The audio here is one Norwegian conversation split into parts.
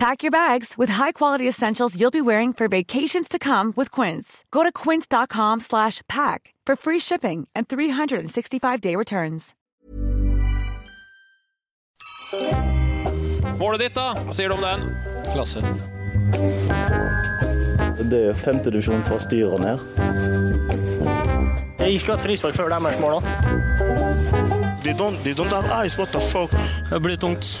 Pack your bags with high-quality essentials you'll be wearing for vacations to come with Quince. Go to quince.com slash pack for free shipping and 365-day returns. Målet ditt, da? Hva sier du om den? Klasse. Det er femtedivisjon fra styret ned. Jeg skulle hatt frispark før deres mål òg. They don't, they don't have eyes, what the fuck? Det blir tungt.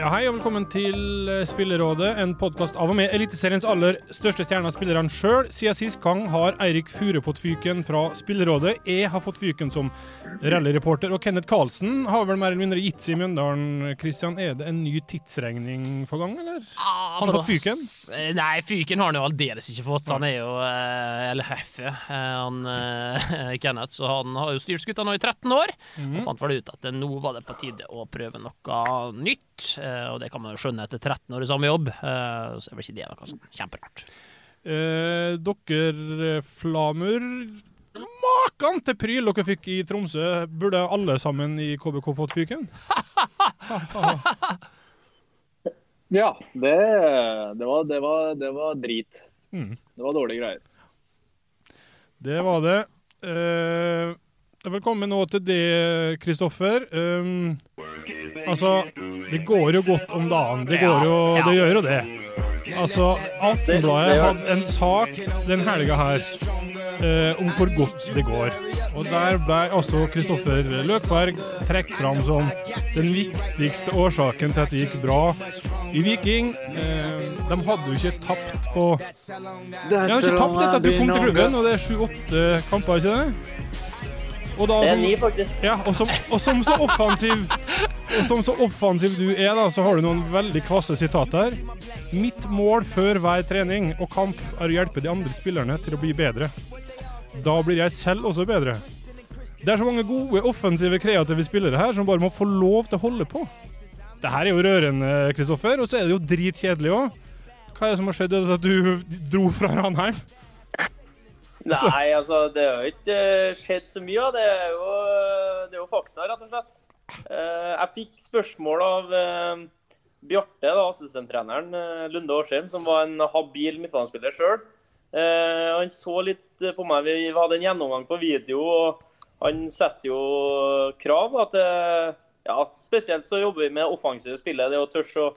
Ja, hei og velkommen til eh, Spillerådet, en podkast av og med Eliteseriens aller største stjerne, spillerne sjøl. Siden sist gang har Eirik Fure fått fyken fra Spillerådet. Jeg har fått fyken som rallyreporter, og Kenneth Karlsen har vel mer eller mindre gitt seg i Mjøndalen. Kristian, er det en ny tidsregning på gang, eller? Ah, Har fått fyken? Nei, fyken har han jo aldeles ikke fått. Han er jo eh, Eller heffe, eh, han Kenneth. Så han har jo styrt skuta nå i 13 år. Og fant vel ut at nå var det på tide å prøve noe nytt. Eh, Og det kan man jo skjønne etter 13 år i samme jobb. eh, Så er vel ikke det noe sånn kjemperart. Eh, dere Flamur Makan til pryl dere fikk i Tromsø. Burde alle sammen i KBK fått fyken? Ja, det, det, var, det, var, det var drit. Mm. Det var dårlige greier. Det var det. Eh, velkommen nå til det, Kristoffer. Um, altså, det går jo godt om dagen. Det, går jo, det gjør jo det. Altså, Aftenbladet hadde en sak den helga her eh, om hvor godt det går. Og der ble altså Kristoffer Løkberg trukket fram som den viktigste årsaken til at det gikk bra i Viking. Eh, de hadde jo ikke tapt på De har ikke tapt etter at du kom til klubben, og det er sju-åtte kamper, ikke det? Og da, Det er som- ni, faktisk. ja, og som, og som så offensiv Og som så offensiv du er, da, så har du noen veldig kvasse sitater. Mitt mål før hver trening og kamp er å hjelpe de andre spillerne til å bli bedre. Da blir jeg selv også bedre. Det er så mange gode, offensive, kreative spillere her som bare må få lov til å holde på. Det her er jo rørende, Kristoffer, og så er det jo dritkjedelig òg. Hva er det som har skjedd? Er At du dro fra Ranheim? Nei, altså, det har jo ikke eh, skjedd så mye. Det er jo, det er jo fakta, rett og slett. Eh, Jeg fikk spørsmål av eh, Bjarte, da, assistenttreneren eh, Lunde Årsheim, som var en habil midtbanespiller sjøl. Han så litt på meg. Vi hadde en gjennomgang på video, og han setter jo krav. til ja, Spesielt så jobber vi med offensive spillet, det å tørre å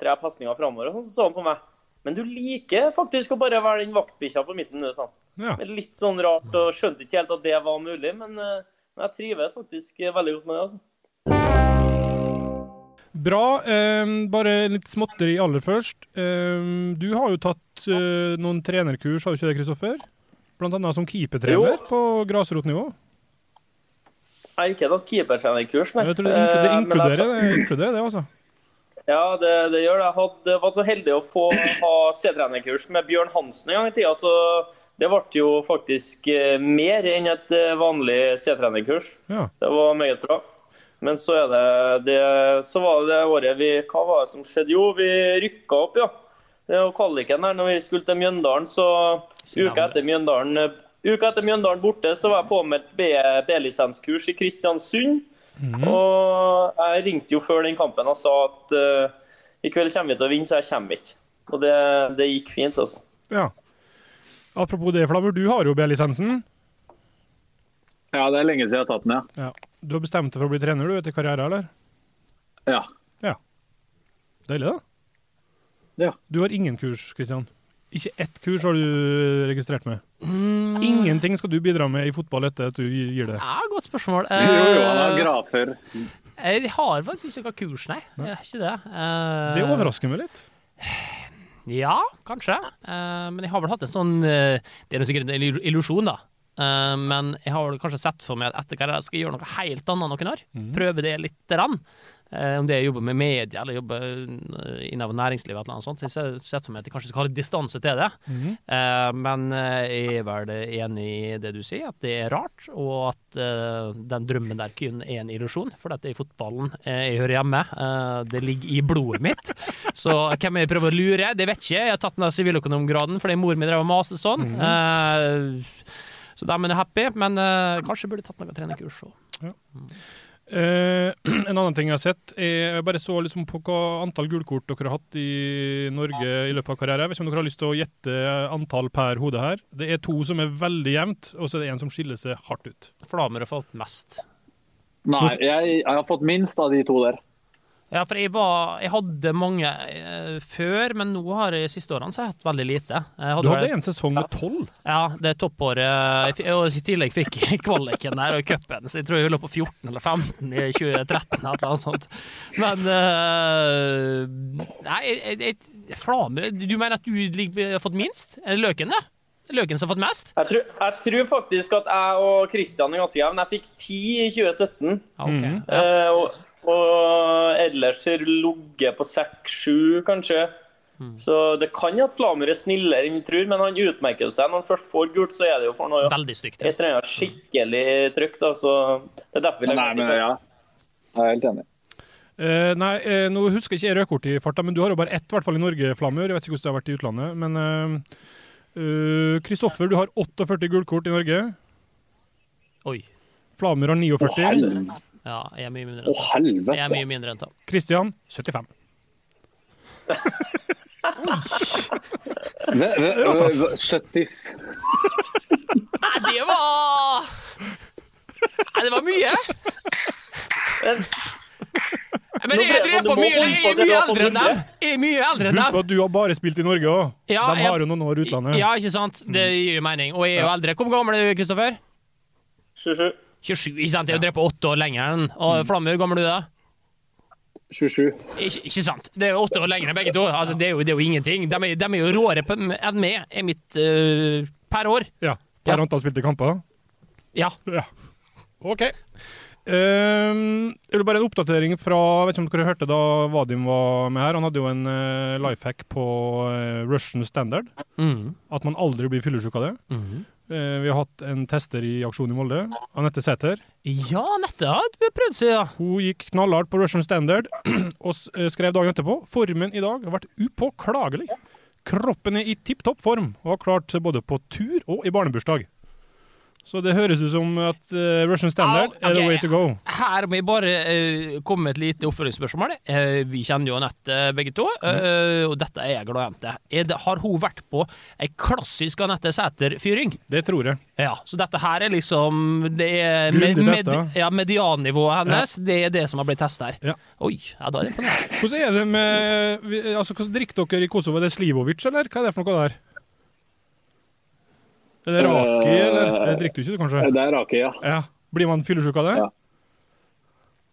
tre pasninger framover. sånn, Så han på meg Men du liker faktisk å bare være den vaktbikkja på midten. du, sa han. Ja. Litt sånn rart, og skjønte ikke helt at det var mulig, men eh, men jeg trives faktisk veldig godt med det. altså. Bra. eh, bare litt småtteri aller først. Eh, du har jo tatt eh, noen trenerkurs, har du ikke det, Kristoffer? Blant annet som keepertrener på grasrotnivå. Jeg har ikke tatt keepertrenerkurs, nei. Jeg tror det, det, Eh, inkluderer, det, inkluderer det, altså. Ja, det, det gjør det. Jeg hadde, var så heldig å få ha C-trenerkurs med Bjørn Hansen en gang i tida. Så det ble jo faktisk eh, mer enn et eh, vanlig C-trenerkurs. Ja. Det var meget bra. Men så det, det Så var det det året vi Hva var det som skjedde? Jo, vi rykka opp, ja. Det var kvaliken her. når vi skulle til Mjøndalen, så uka etter Mjøndalen eh, Uka etter Mjøndalen borte, så var jeg påmeldt B-lisenskurs i Kristiansund. Og jeg ringte jo før den kampen og sa at uh, i kveld kommer vi til å vinne, så jeg kommer ikke. Og det, det gikk fint, altså. ja. Apropos det, Flamur, du har jo B-lisensen. Ja, det er lenge siden jeg har tatt den, ja. Ja. Du har bestemt deg for å bli trener du, etter karriere, eller? Ja. Deilig, da. Ja. Du har ingen kurs, Kristian. Ikke ett kurs har du registrert med. Ingenting skal du bidra med i fotball etter at du gir det. Ja, Godt spørsmål. Jo, jo, han er Eh, grafer. Jeg har faktisk ikke noe kurs, nei. Jeg har ikke det. Uh, Det overrasker meg litt. Ja, kanskje. Uh, men jeg har vel hatt en sånn uh, Det er sikkert en illu- illusjon, da. Uh, men jeg har vel kanskje sett for meg at etter karrieren skal jeg gjøre noe helt annet noen noen har. Prøve det litt. Rann. Eh, om det er å jobbe med media eller jobbe eh, innenfor næringslivet. eller noe sånt. Jeg ser for meg at jeg kanskje skal ha litt distanse til det. Eh, men jeg er vel enig i det du sier, at det er rart, og at den drømmen der kun er en illusjon. For dette er i fotballen jeg hører hjemme. Det ligger i blodet mitt. Så hvem jeg prøver å lure, det vet ikke jeg. Jeg har tatt den siviløkonomgraden fordi mor mi drev og maste sånn. Eh, så dermed er happy, men kanskje burde jeg tatt noen trenerkurs òg. Eh, en annen ting jeg har sett, er jeg bare så liksom på hva antall gullkort dere har hatt i Norge i løpet av karrieren. Jeg vet ikke om dere har lyst til å gjette antall per hode her. Det er to som er veldig jevnt, og så er det en som skiller seg hardt ut. Flamer har fått mest. Nei, jeg, jeg har fått minst av de to der. Ja, for jeg, var, jeg hadde mange eh, før, men nå har jeg siste årene så har jeg hatt veldig lite. Hadde Du hadde en sesong med tolv. Ja, det er toppåret. Jeg Og i tillegg fikk jeg kvaliken der og cupen, så jeg tror jeg lå på 14 eller 15 i 2013 eller noe sånt. Men eh, Nei, jeg, jeg, jeg, Flamer Du mener at du har fått minst? Er det Løken, det? Løken som har fått mest? Jeg tror, jeg tror faktisk at jeg og Kristian er ganske jevne. Jeg fikk ti i 2017. Okay, ok. Mhm. Ja. Eh, og, og ellers har ligget på seks-sju, kanskje. Mm. Så det kan at Flamer er snillere enn vi tror, men han utmerker seg. Når han først får gult, så er det jo for noe Veldig stygt. Ja. et eller annet skikkelig trykk. da, så Det er derfor vi legger men ja. Jeg er helt enig. Uh, nei, uh, nå husker jeg ikke jeg rødkort i farta, men du har jo bare ett i hvert fall i Norge, Flamur. Jeg vet ikke hvordan det har vært i utlandet. Men Kristoffer, uh, du har 48 gullkort i Norge. Oi. Flamur har Å, 49. helvete. Ja, jeg er mye mindre Å, enn det. Jeg er mye mindre enn det. Kristian 75. Ve- ve- Rått, ass. ve- 70 Nei, det var Nei, det var mye. Men- Men jeg, jeg, drev på mye, jeg er mye eldre enn dem. Jeg er mye eldre enn Husk på dem. at du har bare spilt i Norge òg. Ja, De jeg- har jo noen år i utlandet. Ja, ikke sant? Det gir jo mening. Og jeg er jo eldre. Hvor gammel er du, Kristoffer? 27. 27, ikke sant? Jeg er jo drevet på åtte år lenger enn Og Flammer, hvor gammel er du da? 27. Ikke, ikke sant? Det er jo åtte år lenger enn begge to. Altså, det, er jo, det er jo ingenting. De er, de er jo råere enn meg er mitt uh, per år. Ja, Per Ja. antall spilte kamper. Ja. Ja. OK. Um, jeg vil bare en oppdatering fra vet ikke om dere hørte da Vadim var med her. Han hadde jo en uh, life hack på uh, Russian Standard. Mm. At man aldri blir fyllesyk av det. Mhm. Eh, vi har hatt en tester i aksjon i Molde. Anette Sæther. Ja, Anette har prøvd seg, ja. Hun gikk knallhardt på Russian Standard og eh, skrev dagen etterpå formen i dag har vært upåklagelig. Kroppen er i tipp topp form og har klart seg både på tur og i barnebursdag. Så det høres ut som at uh, Russian Standard Ja, er the way to go. Her må jeg bare uh, komme med et lite oppfølgingsspørsmål. Uh, vi kjenner jo Anette begge to, eh, og dette er jeg glad det, har hun vært på ei klassisk Anette Sæter-fyring? Det tror jeg. Ja, så dette her er liksom Det er med, med, ja, mediannivået hennes. Det er det som har blitt testa her. Ja. Oi, ja, da er det imponerende. Hvordan er det med altså, Hvordan drikker dere i Kosovo? Er det Slivovic, eller hva er det for noe der? Eller Raki, rake, eller? Det drikker du ikke, det, kanskje? Det er rake, ja. Ja. Blir man fyllesyk av det? Ja.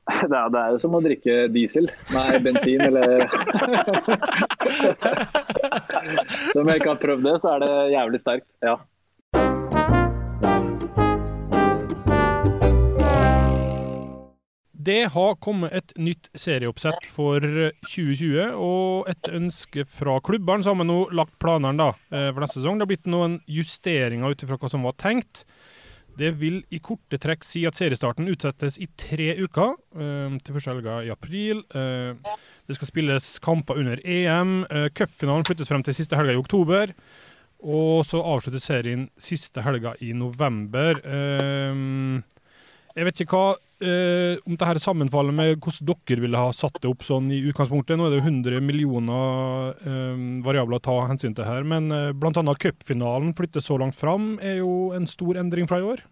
Det er, det er jo som å drikke diesel. Nei, bensin eller Som jeg ikke har prøvd det, så er det jævlig sterkt. Ja. Det har kommet et nytt serieoppsett for 2020, og et ønske fra klubbene så har vi nå lagt planene eh, for neste sesong. Det har blitt noen justeringer ut ifra hva som var tenkt. Det vil i korte trekk si at seriestarten utsettes i tre uker, eh, til første helga i april. Eh, det skal spilles kamper under EM. Eh, Cupfinalen flyttes frem til siste helga i oktober. Og så avsluttes serien siste helga i november. Eh, jeg vet ikke hva eh, om dette sammenfaller med hvordan dere ville ha satt det opp sånn i utgangspunktet. Nå er det jo 100 millioner eh, variabler å ta hensyn til her, men eh, annet cupfinalen flyttes så langt fram, er jo en stor endring fra i år.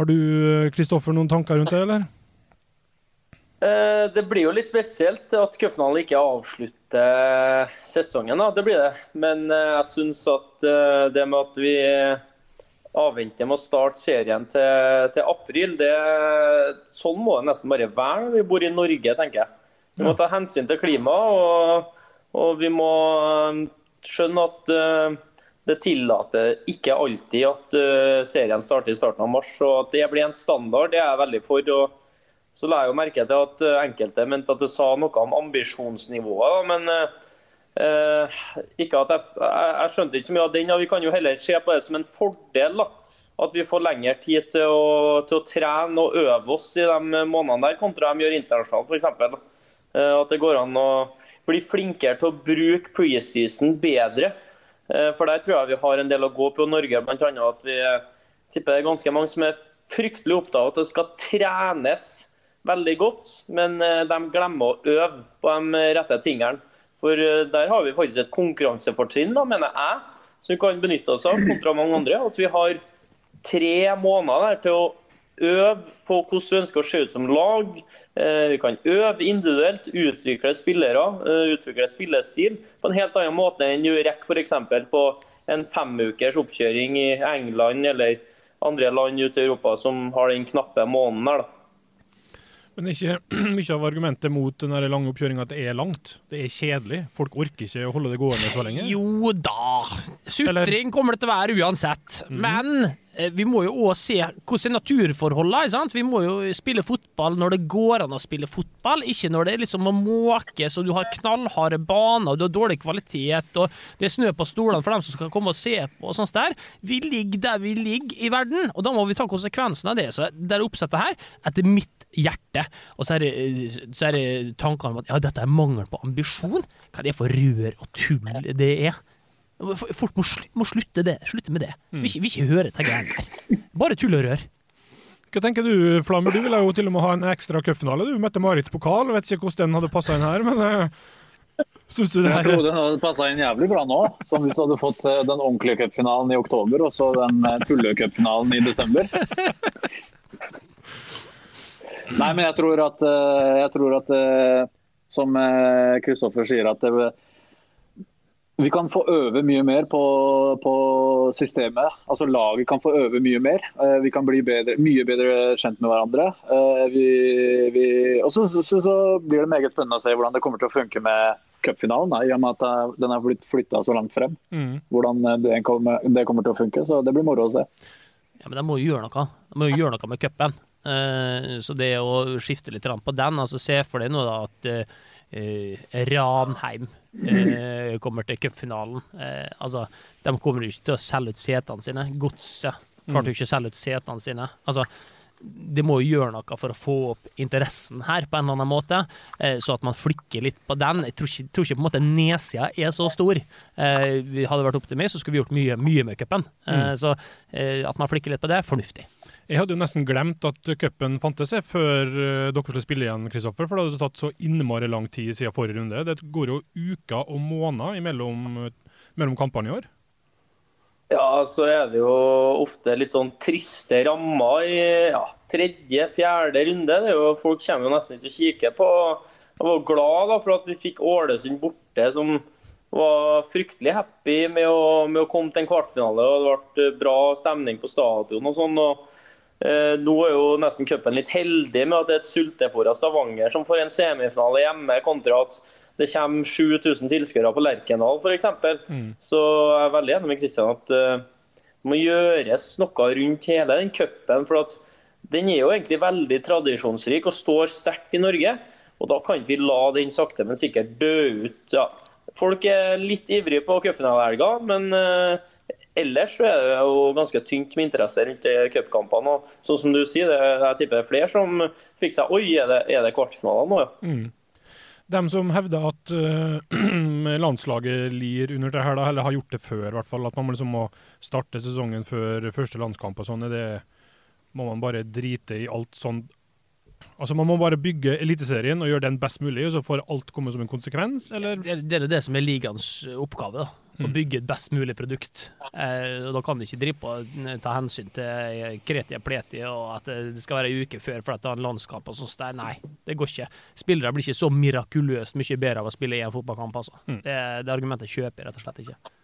Har du, eh, Kristoffer, noen tanker rundt det, eller? Eh, Det blir jo litt spesielt at cupfinalen ikke avslutter sesongen. da, det blir det. Men eh, jeg syns at eh, det med at vi avventer med å starte serien til, til april, det, sånn må det nesten bare være når vi bor i Norge, tenker jeg. Vi må ta hensyn til klimaet, og, og vi må eh, skjønne at uh, det tillater ikke alltid at uh, serien starter i starten av mars. og At det blir en standard, det er jeg veldig for. og Så la jeg jo merke til at uh, enkelte mente at det sa noe om ambisjonsnivået. Men uh, ikke at jeg, jeg, jeg, skjønte ikke så mye av den. og Vi kan jo heller se på det som en fordel. da, At vi får lengre tid til å, til å trene og øve oss i de månedene der, kontra de gjør internasjonalt f.eks. Eh, at det går an å bli flinkere til å bruke preseason bedre. Eh, for der tror jeg vi har en del å gå på Norge. Annet at vi tipper det er ganske mange som er fryktelig opptatt av at det skal trenes veldig godt, men eh, de glemmer å øve på de rette tingene. For eh, der har vi faktisk et konkurransefortrinn, da, mener jeg, som vi kan benytte oss av kontra mange andre. At vi har tre måneder der til å øve på hvordan vi ønsker å se ut som lag. Eh, vi kan øve individuelt, utvikle spillere, eh, utvikle spillestil på en helt annen måte enn du rekker f.eks. på en femukers oppkjøring i England eller andre land ute i Europa som har den knappe måneden her. da. Men ikke mye av argumentet mot den lange oppkjøringa at det er langt. Det er kjedelig. Folk orker ikke å holde det gående så lenge. Jo da. Sutring kommer det til å være uansett. Mm. Men eh, vi må jo òg se hvordan er naturforholdene. Vi må jo spille fotball når det går an å spille fotball, ikke når det er liksom må måkes og du har knallharde baner og du har dårlig kvalitet og det er snø på stolene for dem som skal komme og se på og sånt der. Vi ligger der vi ligger i verden, og da må vi ta konsekvensen av det. Så det oppsettet her, etter mitt hjerte. Og så er, det, så er det tankene om at ja, dette er mangel på ambisjon. Hva er det for rør og tull det er? Folk må, sl må slutte, det. slutte med det. Mm. Vi vil ikke høre dette greiene her. Bare tull og rør. Hva tenker du, Flammer? Du ville jo til og med ha en ekstra cupfinale. Du møtte Marits pokal. Vet ikke hvordan den hadde passa inn her, men uh, syns du det her Jeg tror den hadde passa inn jævlig bra nå. Som hvis du hadde fått uh, den ordentlige cupfinalen i oktober, og så den tulle-cupfinalen i desember. Nei, men jeg tror at, eh, jeg tror at eh, som Kristoffer sier, at det, vi kan få øve mye mer på, på, systemet. Altså Laget kan få øve mye mer. Eh, vi kan bli bedre, mye bedre kjent med hverandre. Vi, vi, og så, så, så, blir det meget spennende å se hvordan det kommer til å funke med cupfinalen. I og med at den har blitt flytta så langt frem. Mm. Hvordan det kommer, det kommer, til å funke. Så det blir moro å se. Ja, Men de må jo gjøre noe. De må jo gjøre noe med cupen. Uh, så det å skifte litt på den altså Se for deg nå da at uh, Ranheim uh, kommer til cupfinalen. altså, de kommer jo ikke til å selge ut setene sine. Godset klarte jo ikke å selge ut setene sine. Altså, det må jo gjøre noe for å få opp interessen her på en eller annen måte, så at man flikker litt på den. Jeg tror ikke, tror ikke på en måte nedsida er så stor. Hadde det vært optimist, så skulle vi gjort mye, mye med cupen. Mm. så at man flikker litt på det, fornuftig. Jeg hadde jo nesten glemt at cupen fantes før uh, dere skulle spille igjen, Kristoffer. For det hadde tatt så innmari lang tid siden forrige runde. Det går jo uker og måneder mellom, mellom kampene i år. Ja, så er det jo ofte litt sånn triste rammer i ja, tredje, fjerde runde. Jo, folk kommer jo nesten ikke og kikker på. Jeg var glad da, for at vi fikk Ålesund borte, som var fryktelig happy med å, med å komme til en kvartfinale. og Det ble bra stemning på stadion og sånn. og Eh, nå er jo nesten cupen litt heldig med at det er et sultefòra Stavanger som får en semifinale hjemme, kontra at det kommer 7000 tilskuere på Lerkendal f.eks. Mm. Så jeg er veldig enig med Kristian at det må gjøres noe rundt hele den cupen. For at den er jo egentlig veldig tradisjonsrik og står sterkt i Norge. Og da kan vi la den sakte, men sikkert dø ut. Ja. Folk er litt ivrige på cupfinalehelga, men uh, Ellers så er det jo ganske tynt med interesse rundt cupkampene. og Sånn som du sier, det, jeg tipper det er flere som fikk seg Oi, er det, er det kvartfinaler nå, ja? Mm. De som hevder at uh, landslaget lir under det her, da, eller har gjort det før, i hvert fall, at man liksom må starte sesongen før første landskamp og sånn, det må man bare drite i alt sånn Altså Man må bare bygge Eliteserien og gjøre den best mulig, og så får alt komme som en konsekvens, eller? Det, det er det som er ligaens oppgave. da. Å mm. bygge et best mulig produkt. Eh, og Da kan du ikke drive på ta hensyn til kreti og pleti og at det skal være en uke før for at det er en landskamp. og sånt. Nei, det går ikke. Spillere blir ikke så mirakuløst mye bedre av å spille en fotballkamp. altså. Mm. Det, det argumentet kjøper jeg rett og slett ikke.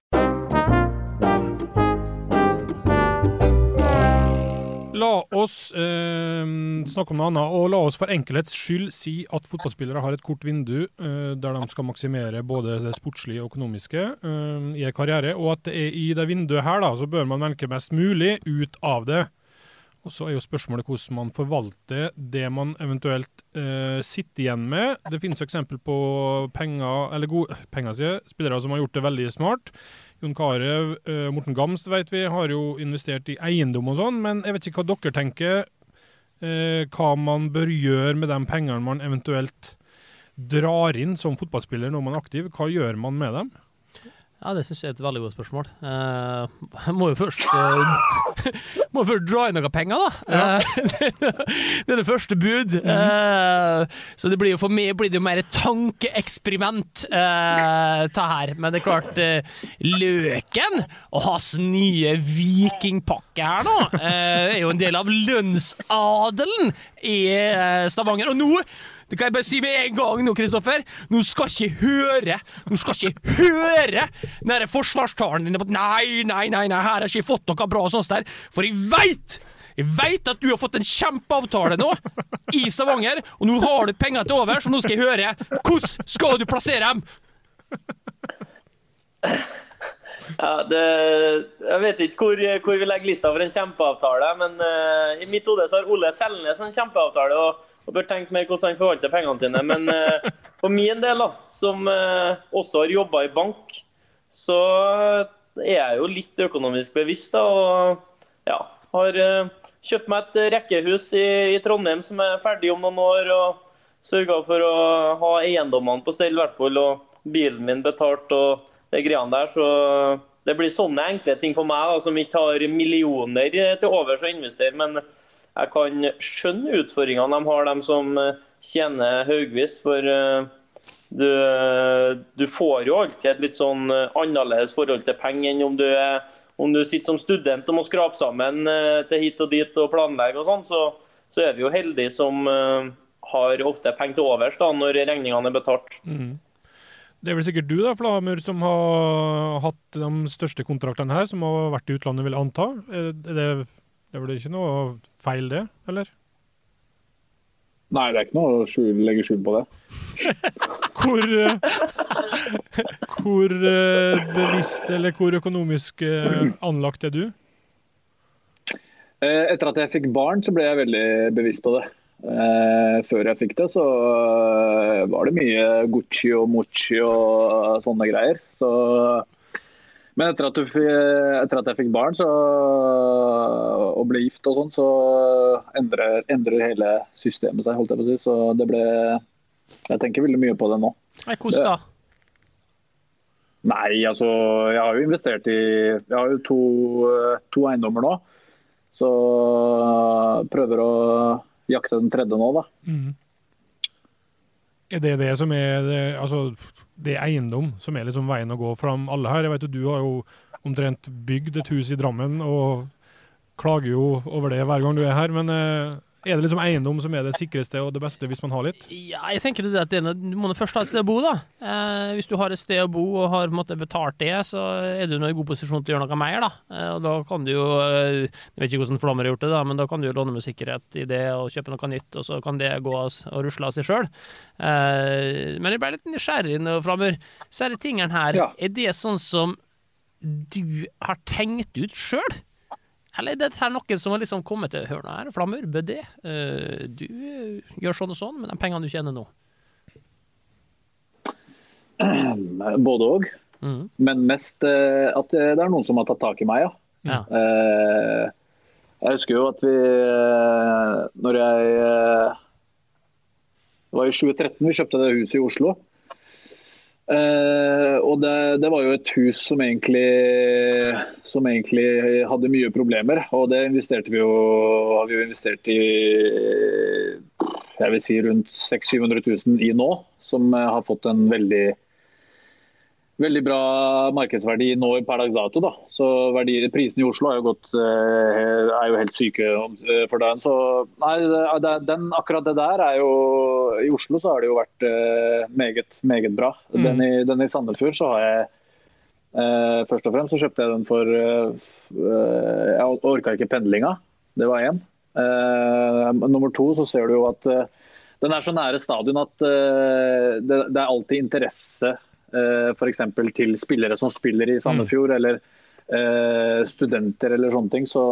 La oss eh, snakke om noe annet, og la oss for enkelhets skyld si at fotballspillere har et kort vindu eh, der de skal maksimere både det sportslige og økonomiske eh, i en karriere, og at det er i det vinduet her da, så bør man velge mest mulig ut av det. Og Så er jo spørsmålet hvordan man forvalter det man eventuelt eh, sitter igjen med. Det finnes jo eksempel på penger, eller gode penger, sier spillere som har gjort det veldig smart. Jon Carew, eh, Morten Gamst vet vi, har jo investert i eiendom og sånn, men jeg vet ikke hva dere tenker. Eh, hva man bør gjøre med de pengene man eventuelt drar inn som fotballspiller når man er aktiv. Hva gjør man med dem? Ja, det syns jeg er et veldig godt spørsmål. Uh, må jo først uh, Må jo først dra inn noen penger, da. Eh, det er det første bud. Uh, så det blir jo for meg blir det jo mer et tankeeksperiment, uh, ta her. Men det er klart, Løken og hans nye vikingpakke her nå, er jo en del av lønnsadelen i Stavanger. Og nå det kan jeg bare si med en gang nå, Kristoffer. Nå skal ikke høre Nå skal ikke høre den forsvarstalen din nei, nei, nei, nei, her har jeg ikke fått noe bra sånt der. For jeg veit jeg veit at du har fått en kjempeavtale nå i Stavanger, og nå har du penger til over, så nå skal jeg høre. Hvordan skal du plassere dem? Ja, det, jeg vet ikke hvor, hvor vi legger lista for en kjempeavtale, men uh, i mitt hode har Ole Selnes en kjempeavtale. og og bør tenke mer hvordan han forvalter pengene sine. Men eh, for min del, da, som eh, også har jobba i bank, så er jeg jo litt økonomisk bevisst. da, Og ja, har eh, kjøpt meg et rekkehus i, i Trondheim som er ferdig om noen år. og Sørga for å ha eiendommene på stell, i hvert fall, og bilen min betalt og de greiene der. Så det blir sånne enkle ting for meg da, som ikke har millioner til overs å investere. men jeg kan skjønne utfordringene de har, de som eh, tjener haugvis. For eh, du, du, får jo alltid et litt sånn eh, annerledes forhold til penger enn om du, er, om du sitter som student og må skrape sammen til hit og dit og planlegge og sånn. Så, så, er vi jo heldige som har ofte penger til overs da, når regningene er betalt. Mm. Det er vel sikkert du da, Flamur, som har hatt de største kontraktene her, som har vært i utlandet, vil jeg anta. Er det, det er vel ikke noe feil, det? Eller? Nei, det er ikke noe å legge skjul på det. hvor, uh, hvor uh, bevisst eller hvor økonomisk uh, anlagt er du? Etter at jeg fikk barn, så ble jeg veldig bevisst på det. Før jeg fikk det, så var det mye Gucci og Mochi og sånne greier. Så men etter at, du, etter at, jeg fikk barn så, og ble gift og sånn, så endrer, endrer, hele systemet seg, holdt jeg på å si. Så det ble Jeg tenker veldig mye på det nå. Hvordan da? Nei, altså Jeg har jo investert i Jeg har jo to, to eiendommer nå. Så prøver å jakte den tredje nå, da. Mm. Er det det som er det, altså, det er eiendom som er liksom veien å gå fram alle her? Jeg vet jo Du har jo omtrent bygd et hus i Drammen og klager jo over det hver gang du er her. Men eh, er det liksom eiendom som er det sikreste og det beste hvis man har litt? Ja, jeg tenker det at det, Du må først ha et sted å bo, da. Eh, hvis du har et sted å bo og har måte, betalt det, så er du nå i god posisjon til å gjøre noe mer. da. Eh, og da kan du jo eh, Jeg vet ikke hvordan Flammer har gjort det, da, men da kan du jo låne med sikkerhet i det og kjøpe noe nytt, og så kan det gå og rusle av seg sjøl. Eh, men jeg ble litt nysgjerrig nå, Flammer. Disse tingene her, ja. er det sånn som du har tenkt ut sjøl? Eller er noen som har liksom kommet til Hør nå her, Flammer, Buddy. Uh, du uh, gjør sånn og sånn med de pengene du tjener nå. Både òg. Mm. Men mest uh, at det, er noen som har tatt tak i meg, ja. ja. jeg husker jo at vi Når jeg Det var i 2013 vi kjøpte det huset i Oslo. Uh, og det, det, var jo et hus som egentlig, som egentlig, hadde mye problemer. Og det investerte vi jo, har vi jo investert i jeg vil si rundt 600 000 000 i nå. Som har fått en veldig veldig bra markedsverdi nå per dags dato. Da. Så verdier, Prisene i Oslo er jo, gått, eh, er jo helt syke eh, for den. Så nei, den, akkurat det der er jo I Oslo så har det jo vært eh, meget, meget bra. Mm. Den, i, den i Sandefjord så har jeg eh, Først og fremst så kjøpte jeg den for eh, Jeg orka ikke pendlinga. Det var én. Eh, nummer to så ser du jo at den er så nære stadion at det, det, er alltid interesse eh, f.eks. til spillere som spiller i Sandefjord, mm. eller eh, studenter eller sånne ting. Så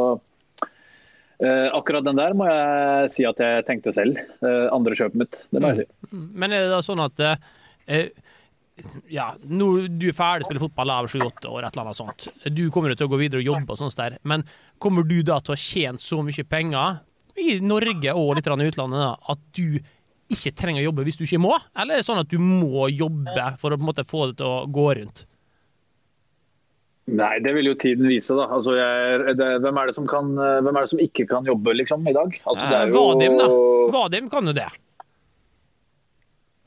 eh, akkurat den der må jeg si at jeg tenkte selv. Eh, andre kjøpet mitt, det må jeg si. Mm. Men er det da sånn at ja, når du er ferdig å spille fotball av 7-8 år, et eller annet sånt. Du kommer til å gå videre og jobbe og sånt der, men kommer du da til å ha tjent så mye penger i Norge og litt i utlandet at du ikke trenger å jobbe hvis du ikke må? Eller er det sånn at du må jobbe for å på en måte få det til å gå rundt? Nei, det vil jo tiden vise. da. Altså, jeg, det, hvem, er kan, hvem, er det som ikke kan jobbe liksom, i dag? Altså, eh, jo... Vadim, da. Vadim kan jo det.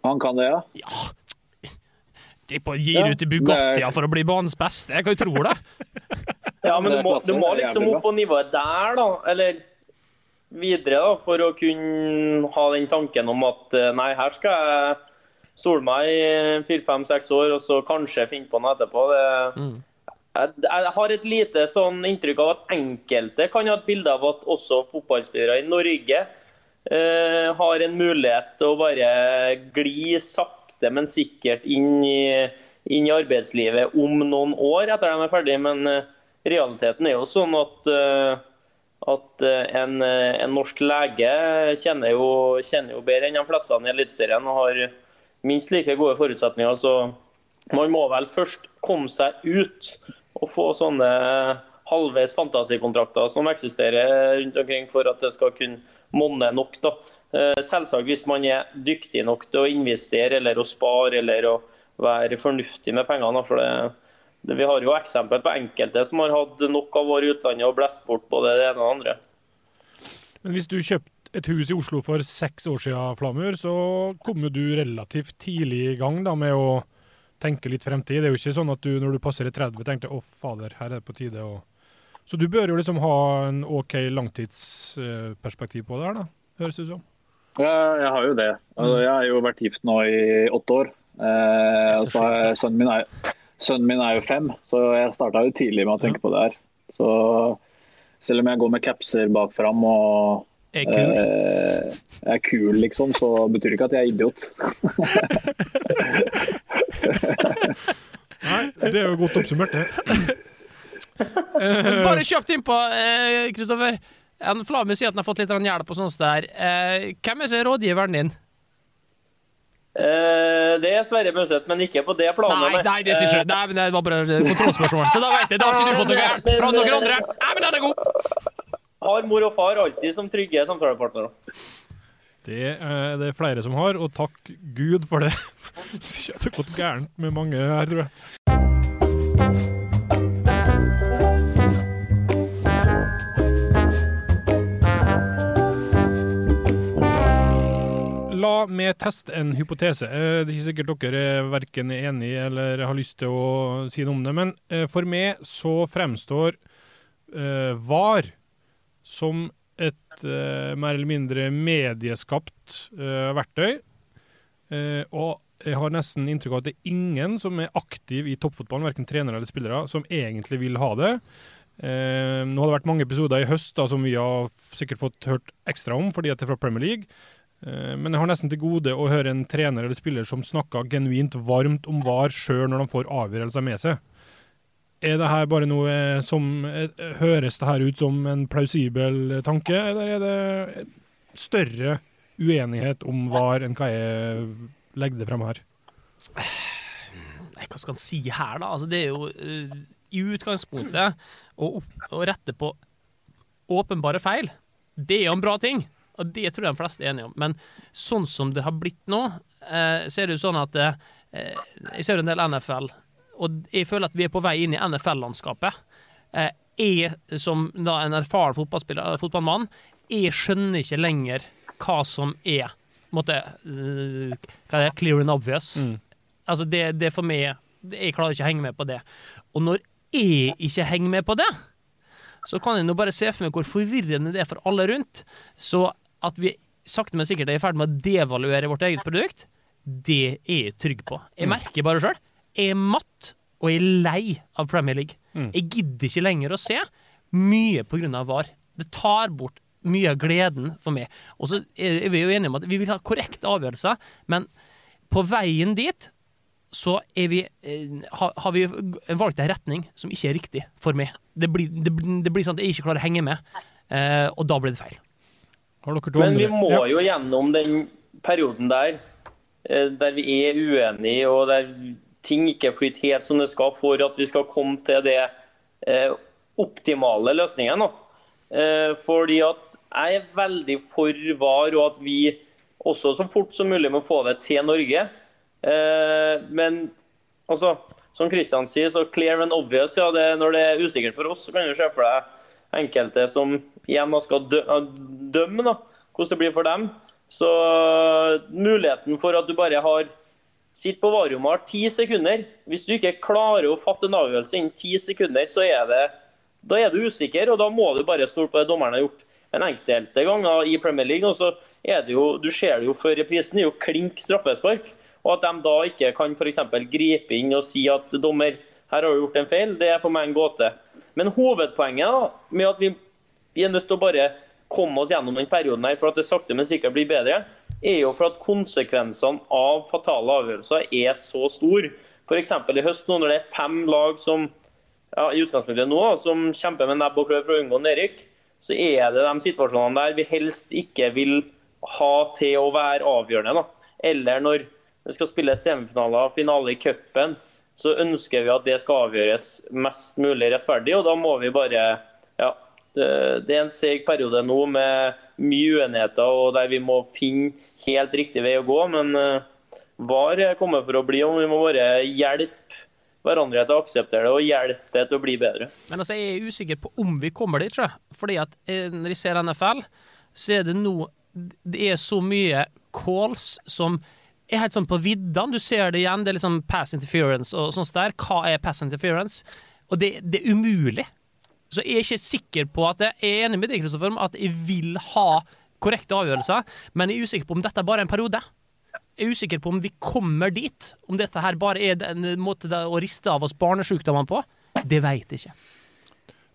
Han kan det, ja? Ja, Tipper gir ja, ut i Bugattia for å bli banens beste. Jeg kan jo tro det. ja, men du må, du må liksom opp på nivået der, da. Eller videre, da. For å kunne ha den tanken om at eh, nei, her skal jeg sole meg i fire-fem-seks år, og så kanskje finne på noe etterpå. Det, mm. jeg, jeg, har et lite sånn inntrykk av at enkelte kan ha et bilde av at også fotballspillere i Norge eh, har en mulighet til å bare gli sakte men sikkert inn i, inn i, arbeidslivet om noen år etter at de er ferdige. Men eh, realiteten er jo sånn at, uh, at uh, en, en, norsk lege kjenner jo, kjenner jo bedre enn de fleste i Eliteserien og har minst like gode forutsetninger. Så man må vel først komme seg ut og få sånne halvveis fantasikontrakter som eksisterer rundt omkring for at det skal kunne monne nok. da. Eh, selvsagt hvis man er dyktig nok til å investere eller å spare eller å være fornuftig med pengene. for det, Vi har jo eksempel på enkelte som har hatt nok av vår utlandet og blest bort både det ene og det andre. Men Hvis du kjøpte et hus i Oslo for seks år siden, Flamur, så kom jo du relativt tidlig i gang da med å tenke litt fremtid. Det er jo ikke sånn at du når du passer 30 tenkte å fader, her er det på tide å Så du bør jo liksom ha en OK langtidsperspektiv på det her, da, høres det ut som? Ja, jeg har jo det. Altså, mm. jeg har jo vært gift nå i åtte år. Eh, så sønnen, min er, sønnen min er jo fem, så jeg starta jo tidlig med å tenke ja. på det her. Så selv om jeg går med capser bak fram og er kul. Eh, er kul, liksom, så betyr det ikke at jeg er idiot. Nei, det er jo godt oppsummert, det. Bare kjapt innpå, Kristoffer. Eh, en Flami sier at han har fått litt hjelp og sånt der. Eh, hvem er rådgiveren din? Eh, det er Sverre Møseth, men ikke på det planet. Nei, nei, det, ikke, nei men det var bare kontrollspørsmål. Så da vet jeg, da har ikke du fått noe hjelp fra noen andre. Nei, men den er god! Har mor og far alltid som trygge samtalepartnere. Det er det flere som har, og takk Gud for det. Det har gått gærent med mange her, tror jeg. La meg teste en hypotese. Eh, det er ikke sikkert dere er verken er enig eller har lyst til å si noe om det, men eh, for meg så fremstår uh, VAR som et mer eller mindre medieskapt verktøy. og jeg har nesten inntrykk av at det er ingen som er aktiv i toppfotballen, verken trenere eller spillere, som egentlig vil ha det. nå har det vært mange episoder i høst da, som vi har sikkert fått hørt ekstra om, fordi at det er fra Premier League. Eh, men jeg har nesten til gode å høre en trener eller spiller som snakker genuint varmt om VAR sjøl når de får avgjørelser med seg. Er det her bare noe som eh, Høres det her ut som en plausibel tanke, eller er det større uenighet om VAR enn hva jeg legger det frem her? Hva skal en si her, da? Altså, det er jo i utgangspunktet å, å rette på åpenbare feil. Det er jo en bra ting. Og det tror jeg de fleste er enige om. Men sånn som det har blitt nå, eh, så er det jo sånn at eh, Jeg ser en del NFL, og jeg føler at vi er på vei inn i NFL-landskapet. Eh, jeg som da en erfaren fotballmann, jeg skjønner ikke lenger hva som er måtte, uh, hva er det, clear and obvious. Mm. Altså det, det for meg Jeg klarer ikke å henge med på det. Og når jeg ikke henger med på det, så kan jeg nå bare se for meg hvor forvirrende det er for alle rundt. Så at vi sakte, men sikkert er i ferd med å devaluere vårt eget produkt, det er jeg trygg på. Jeg mm. merker bare sjøl. Jeg er matt, og jeg er lei av Premier League. Mm. Jeg gidder ikke lenger å se. Mye av VAR. Det tar bort mye av gleden for meg. Og så er vi jo enige om at vi vil ha korrekte avgjørelser, men på veien dit så er vi, eh, har, har vi valgt en retning som ikke er riktig for meg. Det blir, det, det blir sånn at jeg ikke klarer å henge med, eh, og da blir det feil. Men vi må jo gjennom den perioden der, eh, der vi er uenige og der ting ikke flyter helt som det skal, for at vi skal komme til det eh, optimale løsningen. Eh, fordi at jeg er veldig for VAR, og at vi også så fort som mulig må få det til Norge. Men altså, som Kristian sier, så clear and obvious. Ja, det, når det er usikkert for oss, så kan du se for deg enkelte som igjen skal dø, dømme da, hvordan det blir for dem. Så øh, muligheten for at du bare har Sitt på varerommet har ti sekunder. Hvis du ikke klarer å fatte en avgjørelse innen ti sekunder, så er det da er du usikker, og da må du bare stole på det dommeren har gjort. En enkelte ganger i Premier League, og så er det jo, du ser det jo før reprisen, det er jo klink straffespark. Og at de da ikke kan eksempel gripe inn og si at dommer, her har du gjort en feil, det er for meg en gåte. Men hovedpoenget da, med at vi, vi er nødt til å bare komme oss gjennom den perioden her for at det sakte, men sikkert blir bedre, er jo for at konsekvensene av fatale avgjørelser er så store. F.eks. i høst, nå når det er fem lag som ja, i utgangspunktet nå, som kjemper med nebb og klør for å unngå nedrykk, så er det de situasjonene der vi helst ikke vil ha til å være avgjørende. Da. Eller når det skal spilles semifinaler, finale i cupen, så ønsker vi at det skal avgjøres mest mulig rettferdig. Og da må vi bare Ja, det, det er en seg periode nå med mye uenigheter, og der vi må finne helt riktig vei å gå. Men uh, VAR kommet for å bli, og vi må bare hjelpe hverandre til å akseptere det og hjelpe det til å bli bedre. Men altså, jeg er usikker på om vi kommer dit, tror jeg. Fordi at eh, når jeg ser NFL, så er det nå Det er så mye calls som er helt sånn på viddene. Du ser det igjen. Det er liksom pass interference og sånt der. Hva er pass interference? Og det, det er umulig. Så jeg er ikke sikker på at jeg er enig med deg, Kristoffer, at jeg vil ha korrekte avgjørelser, men jeg er usikker på om dette er bare en periode. Jeg er usikker på om vi kommer dit. Om dette her bare er en måte å riste av oss barnesjukdommene på. Det veit jeg ikke.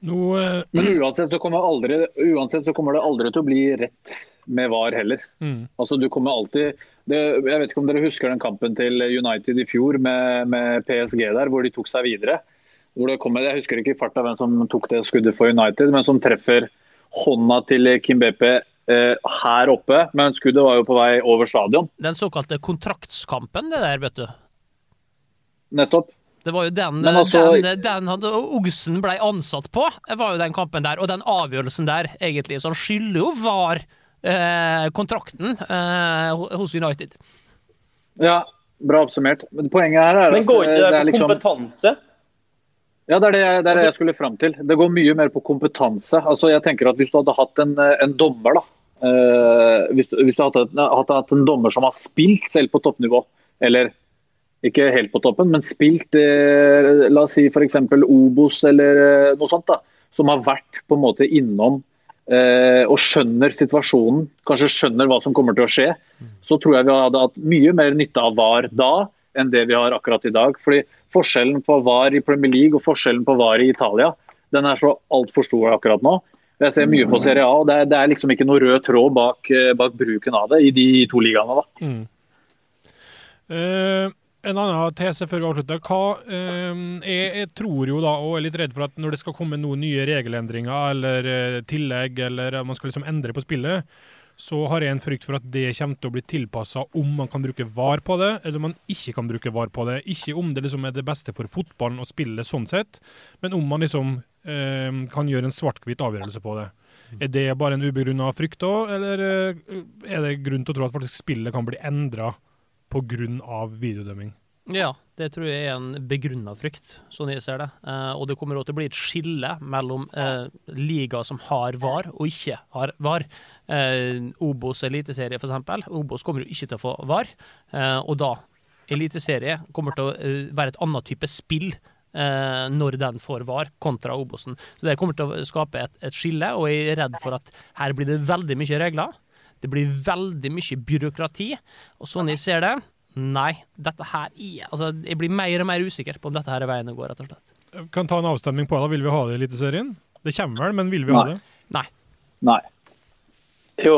Nå, uh... Men uansett så, kommer aldri, uansett så kommer det aldri til å bli rett med VAR heller. Mm. Altså du kommer alltid det, Jeg vet ikke om dere husker den kampen til United i fjor med, med PSG der, hvor de tok seg videre. Hvor det kommer, jeg husker ikke i farta hvem som tok det skuddet for United, men som treffer hånda til Kim BP eh, her oppe. Men skuddet var jo på vei over stadion. Den såkalte kontraktskampen, det der, vet du. Nettopp. Det var jo den, altså- den, den den Ogsen ble ansatt på, var jo den kampen der. Og den avgjørelsen der, egentlig. Så han skylder jo VAR eh, kontrakten eh, hos United. Ja, bra oppsummert. Men poenget her er Men går ikke det, det på liksom- kompetanse? Ja, det er det, det, er det jeg skulle fram til. Det går mye mer på kompetanse. Altså, jeg tenker at Hvis du hadde hatt en, en dommer, da. eh, hvis, hvis du hadde hadde hatt en dommer som har spilt selv på toppnivå, eller ikke helt på toppen, men spilt eh, la oss si f.eks. Obos eller eh, noe sånt, da, som har vært på en måte innom eh, og skjønner situasjonen, kanskje skjønner hva som kommer til å skje, så tror jeg vi hadde hatt mye mer nytte av VAR da enn det vi har akkurat i dag. Fordi Forskjellen på VAR i Premier League og forskjellen på VAR i Italia den er så altfor stor akkurat nå. Jeg ser mye på Serie A, og det er, det er liksom ikke noe rød tråd bak, eh, bak bruken av det i de to ligaene. da. Eh, en annen tese før vi avslutter. Hva, eh, jeg, jeg tror jo da, og er litt redd for at når det skal komme noen nye regelendringer eller eh, tillegg, eller at man skal liksom endre på spillet, så har jeg en frykt for at det kommer til å bli tilpassa om man kan bruke VAR på det, eller om man ikke kan bruke VAR på det. Ikke om det liksom er det beste for fotballen å spille sånn sett, men om man liksom eh, kan gjøre en svart-hvitt avgjørelse på det. Er det bare en ubegrunna frykt da, eller eh, er det grunn til å tro at faktisk spillet kan bli endra pga. videodømming? Ja, det tror jeg er en begrunna frykt, sånn jeg ser det. Eh, og det kommer også til å bli et skille mellom eh, ligaer som har VAR og ikke har VAR. Eh, Obos eliteserie, eksempel. Obos kommer jo ikke til å få VAR, eh, og da eliteserie kommer til å eh, være et annet type spill. eh, når den får VAR, kontra Obosen. Så Det kommer til å skape et, et skille, og jeg er redd for at her blir det veldig mye regler. Det blir veldig mye byråkrati. Og sånn jeg ser det, nei, dette her er Altså, jeg blir mer og mer usikker på om dette her er veien å gå, rett og slett. Kan ta en avstemning på det. Vil vi ha det i Eliteserien? Det kommer vel, men vil vi ha det? Nei. Nei. Jo.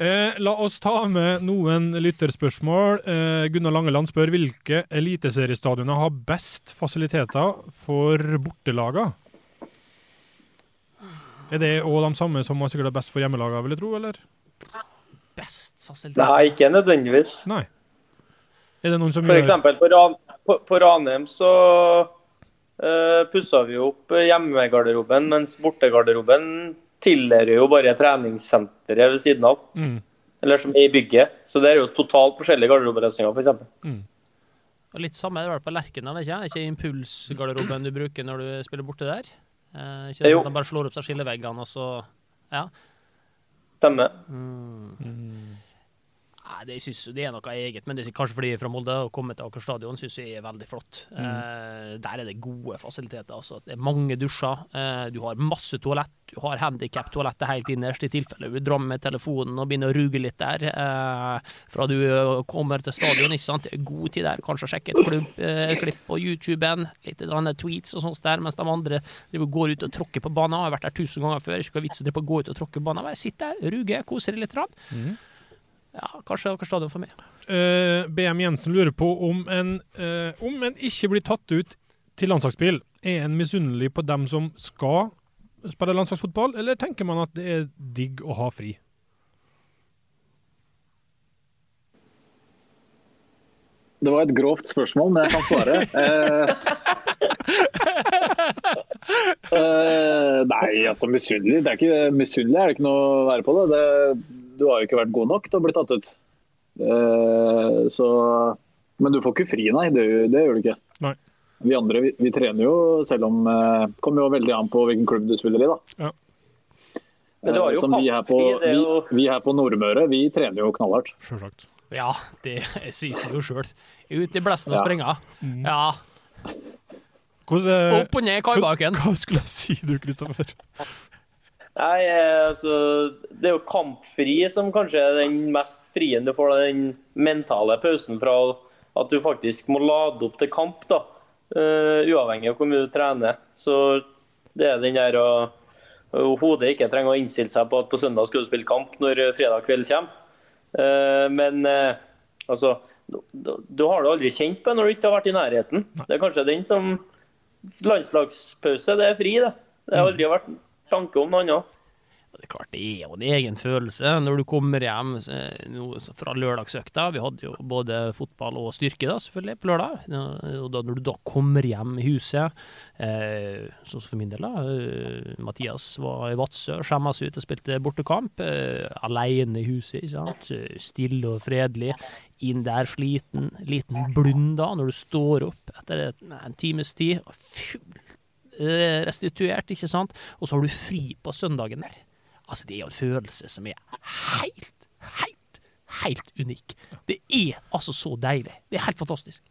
Eh, la oss ta med noen lytterspørsmål. Eh, Gunnar Langeland spør hvilke eliteseriestadioner har best fasiliteter for bortelaga? Er det òg de samme som har sikkert er best for hjemmelaga, vil jeg tro? eller? Best fasiliteter? Nei, ikke nødvendigvis. Nei. Er det noen som For gjør eksempel på, Ran på, på Ranheim så uh, pussa vi opp hjemmegarderoben, mens bortegarderoben tilhører jo bare treningssenteret ved siden av. Mm. Eller som er i bygget. Så det er jo totalt forskjellige garderobeløsninger, f.eks. Og litt samme er det vel på Lerkendal, ikke? Er ikke impulsgarderoben du bruker når du spiller borte der? Eh, ikke sånn at de bare slår opp seg skilleveggene, og så Ja. Stemmer. Nei, det, synes det er noe eget, men det er kanskje fordi fra Molde å komme til Aker stadion, syns jeg er veldig flott. Eh, der er det gode fasiliteter. Altså. Det er mange dusjer, eh, du har masse toalett, du har handikap-toalettet helt innerst i tilfelle du drar med telefonen og begynner å ruge litt der. Eh, fra du eh, kommer til stadion, ikke sant. God tid der, kanskje sjekke et klubb, eh, klipp på YouTuben, litt tweets og sånt der, mens de andre går ut og tråkker på banen. Jeg har vært der tusen ganger før, ikke noe vits i å gå ut og tråkke på banen. Bare sitt der, ruge, kose deg litt. grann. Ja, kanskje Aker stadion for meg. Uh, BM Jensen lurer på om en, uh, om en ikke blir tatt ut til landslagsspill, er en misunnelig på dem som skal spille landslagsfotball, eller tenker man at det er digg å ha fri? Det var et grovt spørsmål, men jeg kan svare. uh, eh, nei, altså misunnelig det er ikke, Misunnelig er det ikke noe å være på. det. det. Du har jo ikke vært god nok til å bli tatt ut. Eh, så, men du får ikke fri, nei. Det, det gjør du ikke. Nei. Vi andre vi, vi trener jo selv om eh, Kommer jo veldig an på hvilken klubb du spiller i, da. Ja. Men du har jo Som vi her, på, kampfri, er vi, jo vi her på Nordmøre vi trener jo knallhardt. Selvsagt. Ja, det sier seg jo sjøl. Ut i blesten og Ja. springe. Ja. Hvordan, eh, Opp og ned i kaibakken. hva, hva skulle jeg si du, Kristoffer? Nei, eh, altså Det er jo kampfri som kanskje er den mest frie du får, den mentale pausen fra at du faktisk må lade opp til kamp, da. Uh, uavhengig av hvor mye du trener. Så det er den der å uh, hodet ikke trenger å innstille seg på at på søndag skal du spille kamp når fredag kveld kommer. Uh, men altså du, du har det aldri kjent på når du ikke har vært i nærheten. Det er kanskje den som Landslagspause, det er fri, det. Det har aldri vært tanke om noe annet. Det er klart, det er jo en egen følelse når du kommer hjem fra lørdagsøkta. Vi hadde jo både fotball og styrke da, selvfølgelig på lørdag. Og da, når du da kommer hjem i huset, eh, sånn som for min del, da. Eh, Mathias var i Vadsø, skjemma seg ut og spilte bortekamp. Eh, alene i huset, ikke sant. Stille og fredelig. Inn der sliten, liten blund da, når du står opp etter en times tid. Fy, restituert, ikke sant? Og så har du fri på søndagen der. Altså, det er jo en følelse som er helt, helt, helt unik. Det er altså så deilig. Det er helt fantastisk.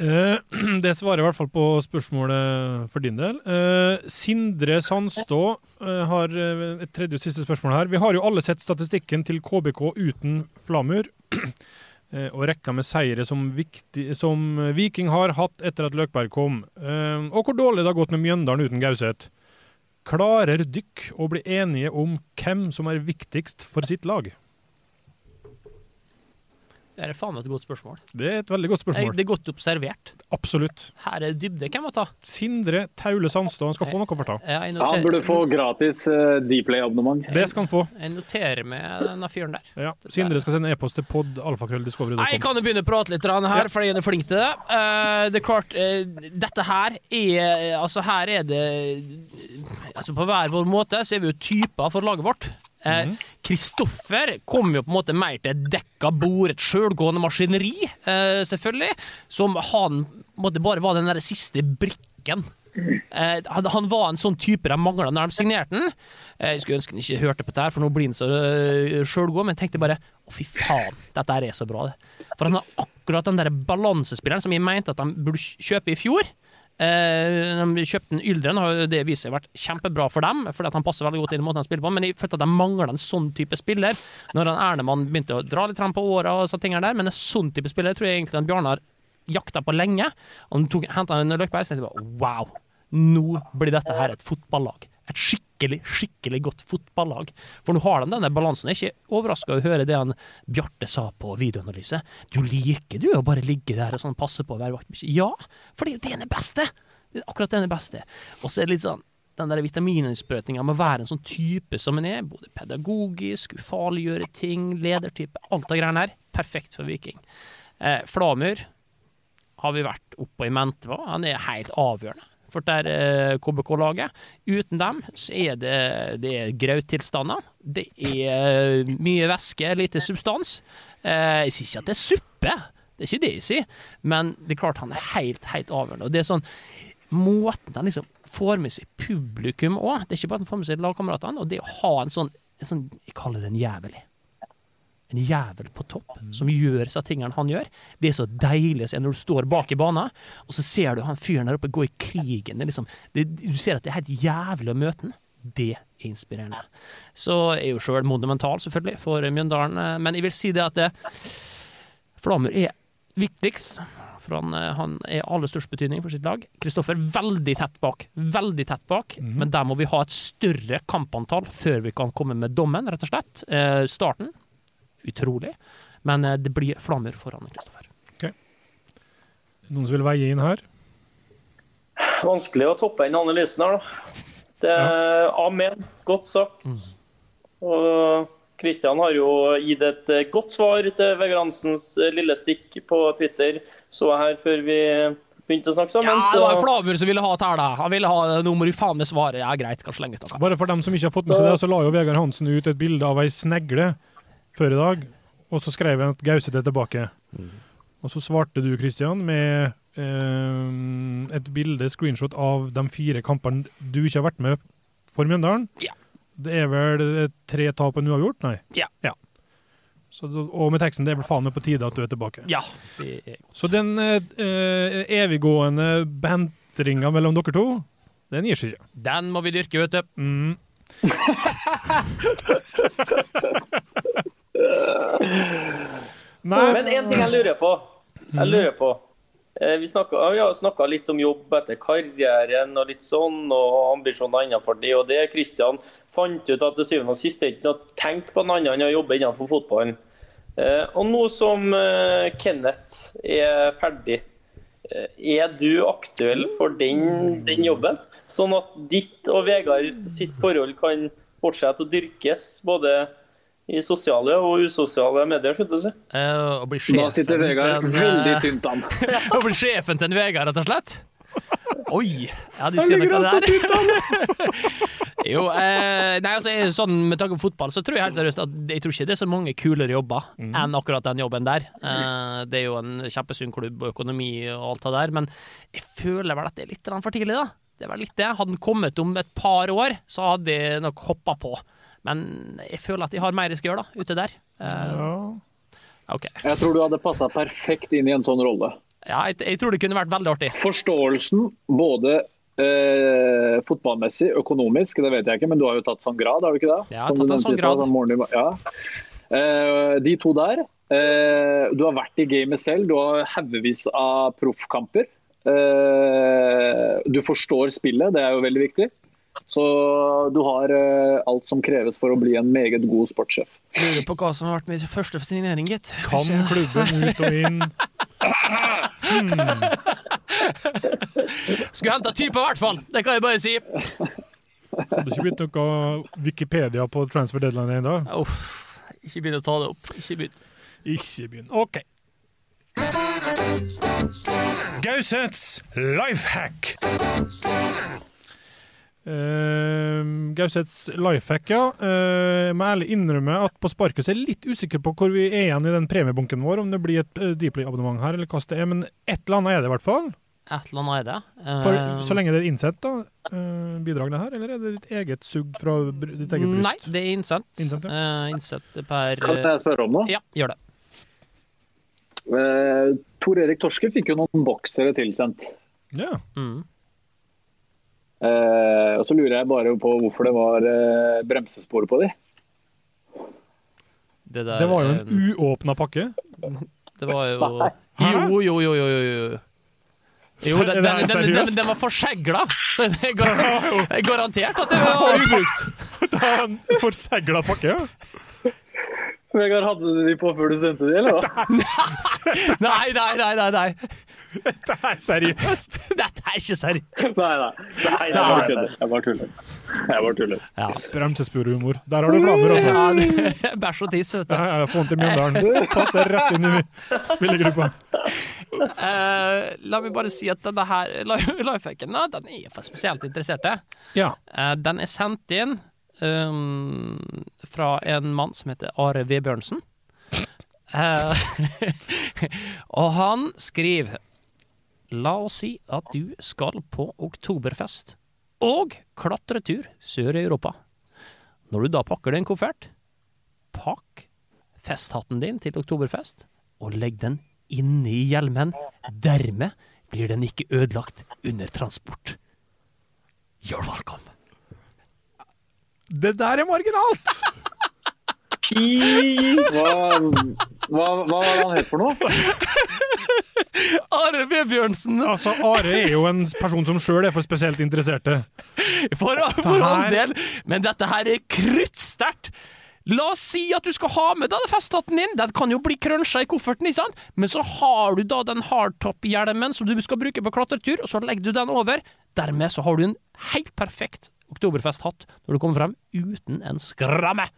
Eh, det svarer i hvert fall på spørsmålet for din del. Eh, Sindre Sandstå eh, har eh, et tredje og siste spørsmål her. Vi har jo alle sett statistikken til KBK uten Flamur. eh, og rekka med seire som, viktig, som Viking har hatt etter at Løkberg kom. Eh, og hvor dårlig det har gått med Mjøndalen uten Gauseth. Klarer dykk å bli enige om hvem som er viktigst for sitt lag? Det er faen meg et godt spørsmål. Det er et veldig godt spørsmål. det er godt observert. Absolutt. Her er dybde. Hvem må ta? Sindre Taule Sandstad han skal få noe for det. Han burde få gratis uh, Dplay-abonnement. Det skal han få. jeg noterer med denne fyren der. Ja. Sindre skal sende e-post til Nei, jeg kan jo begynne å prate litt her, for jeg er flink til det. Uh, det er klart, uh, dette her er Altså, her er det Altså, på hver vår måte så er vi jo typer for laget vårt. Eh, Kristoffer kom jo på en måte mer til et dekka bord, et sjølgående maskineri, eh, selvfølgelig, som han måte bare var den der siste brikken. Eh, han, han var en sånn type de mangla når de signerte den. Eh, jeg skulle ønske han ikke hørte på dette, her, for nå blir han så uh, sjølgod, men jeg tenkte bare å, fy faen, dette er så bra, det. For han har akkurat den der balansespilleren som jeg mente at de burde kjøpe i fjor. Eh, de kjøpte en Yldren, har det vist seg vært kjempebra for dem, fordi at han passer veldig godt inn i måten han spiller på, men jeg følte at de mangla en sånn type spiller. Når han Ernemann begynte å dra litt på åra og sånne ting der, men en sånn type spiller tror jeg egentlig Bjarnar jakta på lenge. Og han henta en Løkberg, så tenkte jeg tenkte wow. nå blir dette her et fotballag. Et skikkelig, skikkelig godt fotballag. For nå har de denne balansen. Jeg er ikke overraska å høre det han Bjarte sa på videoanalyse. Du liker du å bare ligge der og sånn passe på å være vaktbikkje. Ja, for det er jo det han er beste! Det er akkurat det han er beste. Og så er det litt sånn den der vitamininnsprøytninga med å være en sånn type som en er, både pedagogisk, ufarliggjøre ting, ledertype, alt det greiene her, perfekt for Viking. Eh, Flamur har vi vært oppå i Mentva, han er helt avgjørende for det er KBK-laget. Uten dem så er det, det er grauttilstander. Det er eh, mye væske, lite substans. Eh, jeg sier ikke at det er suppe, det er ikke det jeg sier, men det er klart han er helt, helt avgjørende. Og det er sånn måten han liksom får med seg publikum òg. Det er ikke bare at han får med seg lagkameratene. Og det å ha en sånn, en sånn Jeg kaller det en jævel. Jeg. En jævel på topp som gjør disse tingene han gjør. Det er så deilig å se når du står bak i banen, og så ser du han fyren der oppe gå i krigen. Det liksom, det, du ser at det er helt jævlig å møte han. Det er inspirerende. Så er jo sjøl monumental, selvfølgelig, for Mjøndalen. eh, Men jeg vil si det at det, Flamur er viktigst. For han, eh, han er aller størst betydning for sitt lag. Kristoffer veldig tett bak. Veldig tett bak. Men der må vi ha et større kampantall før vi kan komme med dommen, rett og slett. Eh, starten utrolig. Men eh, det blir flammer foran Kristoffer. Noen som vil veie inn her? Vanskelig å toppe den analysen her, da. Det er Amen. Godt sagt. Og Kristian har jo gitt et eh, godt svar til Vegard Hansens eh, lille stikk på Twitter, så jeg her før vi begynte å snakke sammen. Ja, det var Flamur som ville ha tæla. Han ville ha Nå må du faen meg svare. Ja, greit, kan slenge ut noe. Bare for dem som ikke har fått med seg det, så la jo Vegard Hansen ut et bilde av ei snegle før i dag, og så skrev han at Gauseth er tilbake. Og så svarte du, Kristian, med eh, et bilde, screenshot, av de fire kampene du ikke har vært med for Mjøndalen. Ja. Det er vel eh, tre tap og en uavgjort? Nei. Ja. Så, og med teksten 'Det er vel faen meg på tide at du er tilbake'. Ja. Det er Så den eh, eh, eviggående bantringa mellom dere to, den gir seg ikke. Den må vi dyrke, vet du. Mm. Nei, Men en ting jeg lurer på. Jeg lurer på. Eh, Vi snakka litt om jobb etter karrieren og litt sånn, og ambisjoner innenfor det og det. Kristian fant ut at til syvende og sist er ikke noe å tenke på noe annet enn å jobbe innenfor fotballen. Eh, Og nå som eh, Kenneth er ferdig, er du aktuell for den, den jobben? Sånn at ditt og Vegard sitt forhold kan fortsette å dyrkes, både i sosiale og usosiale medier, skjønte du? Eh, å bli Da sjefen sitter Vegard en, veldig eh, tynt an. Å bli sjefen til en Vegard, rett og slett? Oi. Ja, du kjenner hva det er. jo, eh, nei, altså, sånn med tanke på fotball, så tror jeg helt seriøst at jeg tror ikke det er så mange kulere jobber enn akkurat den jobben der. Eh, det er jo en kjempesunn klubb og økonomi og alt det der, men jeg føler vel at det er litt for tidlig, da. Det var litt det. Hadde den kommet om et par år, så hadde jeg nok hoppa på. Men jeg føler at de har mer jeg skal gjøre, da, ute der. Eh, ja. Okay. Jeg tror du hadde passa perfekt inn i en sånn rolle. Ja, jeg, jeg tror det kunne vært veldig artig. Forståelsen både eh, fotballmessig, økonomisk, det vet jeg ikke, men du har jo tatt sånn grad, har du ikke det? Ja, jeg har tatt en sånn grad. sånn ja. Eh, de to der. Eh, du har vært i gamet selv, du har haugevis av proffkamper. Eh, du forstår spillet, det er jo veldig viktig. Så du har eh, alt som kreves for å bli en meget god sportssjef. Lurer på hva som har vært min første signering, gitt. Kan klubben ut og inn. Skulle henta type, i hvert fall! Det kan jeg bare si. Hadde ikke blitt noe Wikipedia på transfer deadline ennå. Uff. Ikke begynn å ta det opp. Ikke begynn. Ikke begynn. OK. Gauseths life hack. Uh, Gauseths life hack, ja. Uh, jeg må ærlig innrømme at på sparket så er jeg litt usikker på hvor vi er igjen i den premiebunken vår, om det blir et uh, Deeply-abonnement her, eller hva det er. Men et eller annet er det i hvert fall. Et eller annet er det. For, Eh, så lenge det er innsendt, da, uh, bidragene her, eller er det ditt eget sugd fra br ditt eget bryst? Nei, det er innsendt. Innsendt, ja. Eh, innsendt per Kan jeg spørre om noe? Ja, gjør det. Eh, Tor Erik Torske fikk jo noen boksere tilsendt. Ja. Mm. Eh, og så lurer jeg bare på hvorfor det var eh, bremsespor på de. Det, der, Det var jo eh, en uåpna pakke. Det var jo Nei. Jo, jo, jo, jo, jo. jo. Den, den, den, den, den var forsegla, så det er gar garantert at det var ubrukt. Det er en forsegla pakke. ja. Vegard, hadde du de på før du stemte de, eller hva? Nei, nei, nei, nei. nei. Det er seriøst! Dette er ikke seriøst. Nei, nei. nei jeg bare tuller. Jeg bare tuller. Jeg bare tuller. Ja. Bremsespurhumor. Der har du flammer, altså. Ja, det- Bæsj og tiss, vet du. Ja, ja, Få vondt i Mjøndalen. Passer rett inn i spillergruppa. Uh, la meg bare si at denne her lifehacken den er for spesielt interesserte. Ja. Uh, den er sendt inn um, fra en mann som heter Are Vebjørnsen. Uh, og han skriver La oss si at du skal på oktoberfest og klatretur sør i Europa. Når du da pakker en koffert, pakk festhatten din til oktoberfest og legg den inni hjelmen. Dermed blir den ikke ødelagt under transport. You're welcome. Det der er marginalt! Hva, hva, hva var det han het for noe? Are Vebjørnsen! Altså, Are er jo en person som sjøl er for spesielt interesserte. For, for all del. Men dette her er kruttsterkt. La oss si at du skal ha med deg festhatten din. Den kan jo bli krønsja i kofferten, ikke sant? Men så har du da den hardtop-hjelmen som du skal bruke på klatretur, og så legger du den over. Dermed så har du en helt perfekt oktoberfesthatt når du kommer frem uten en skramme.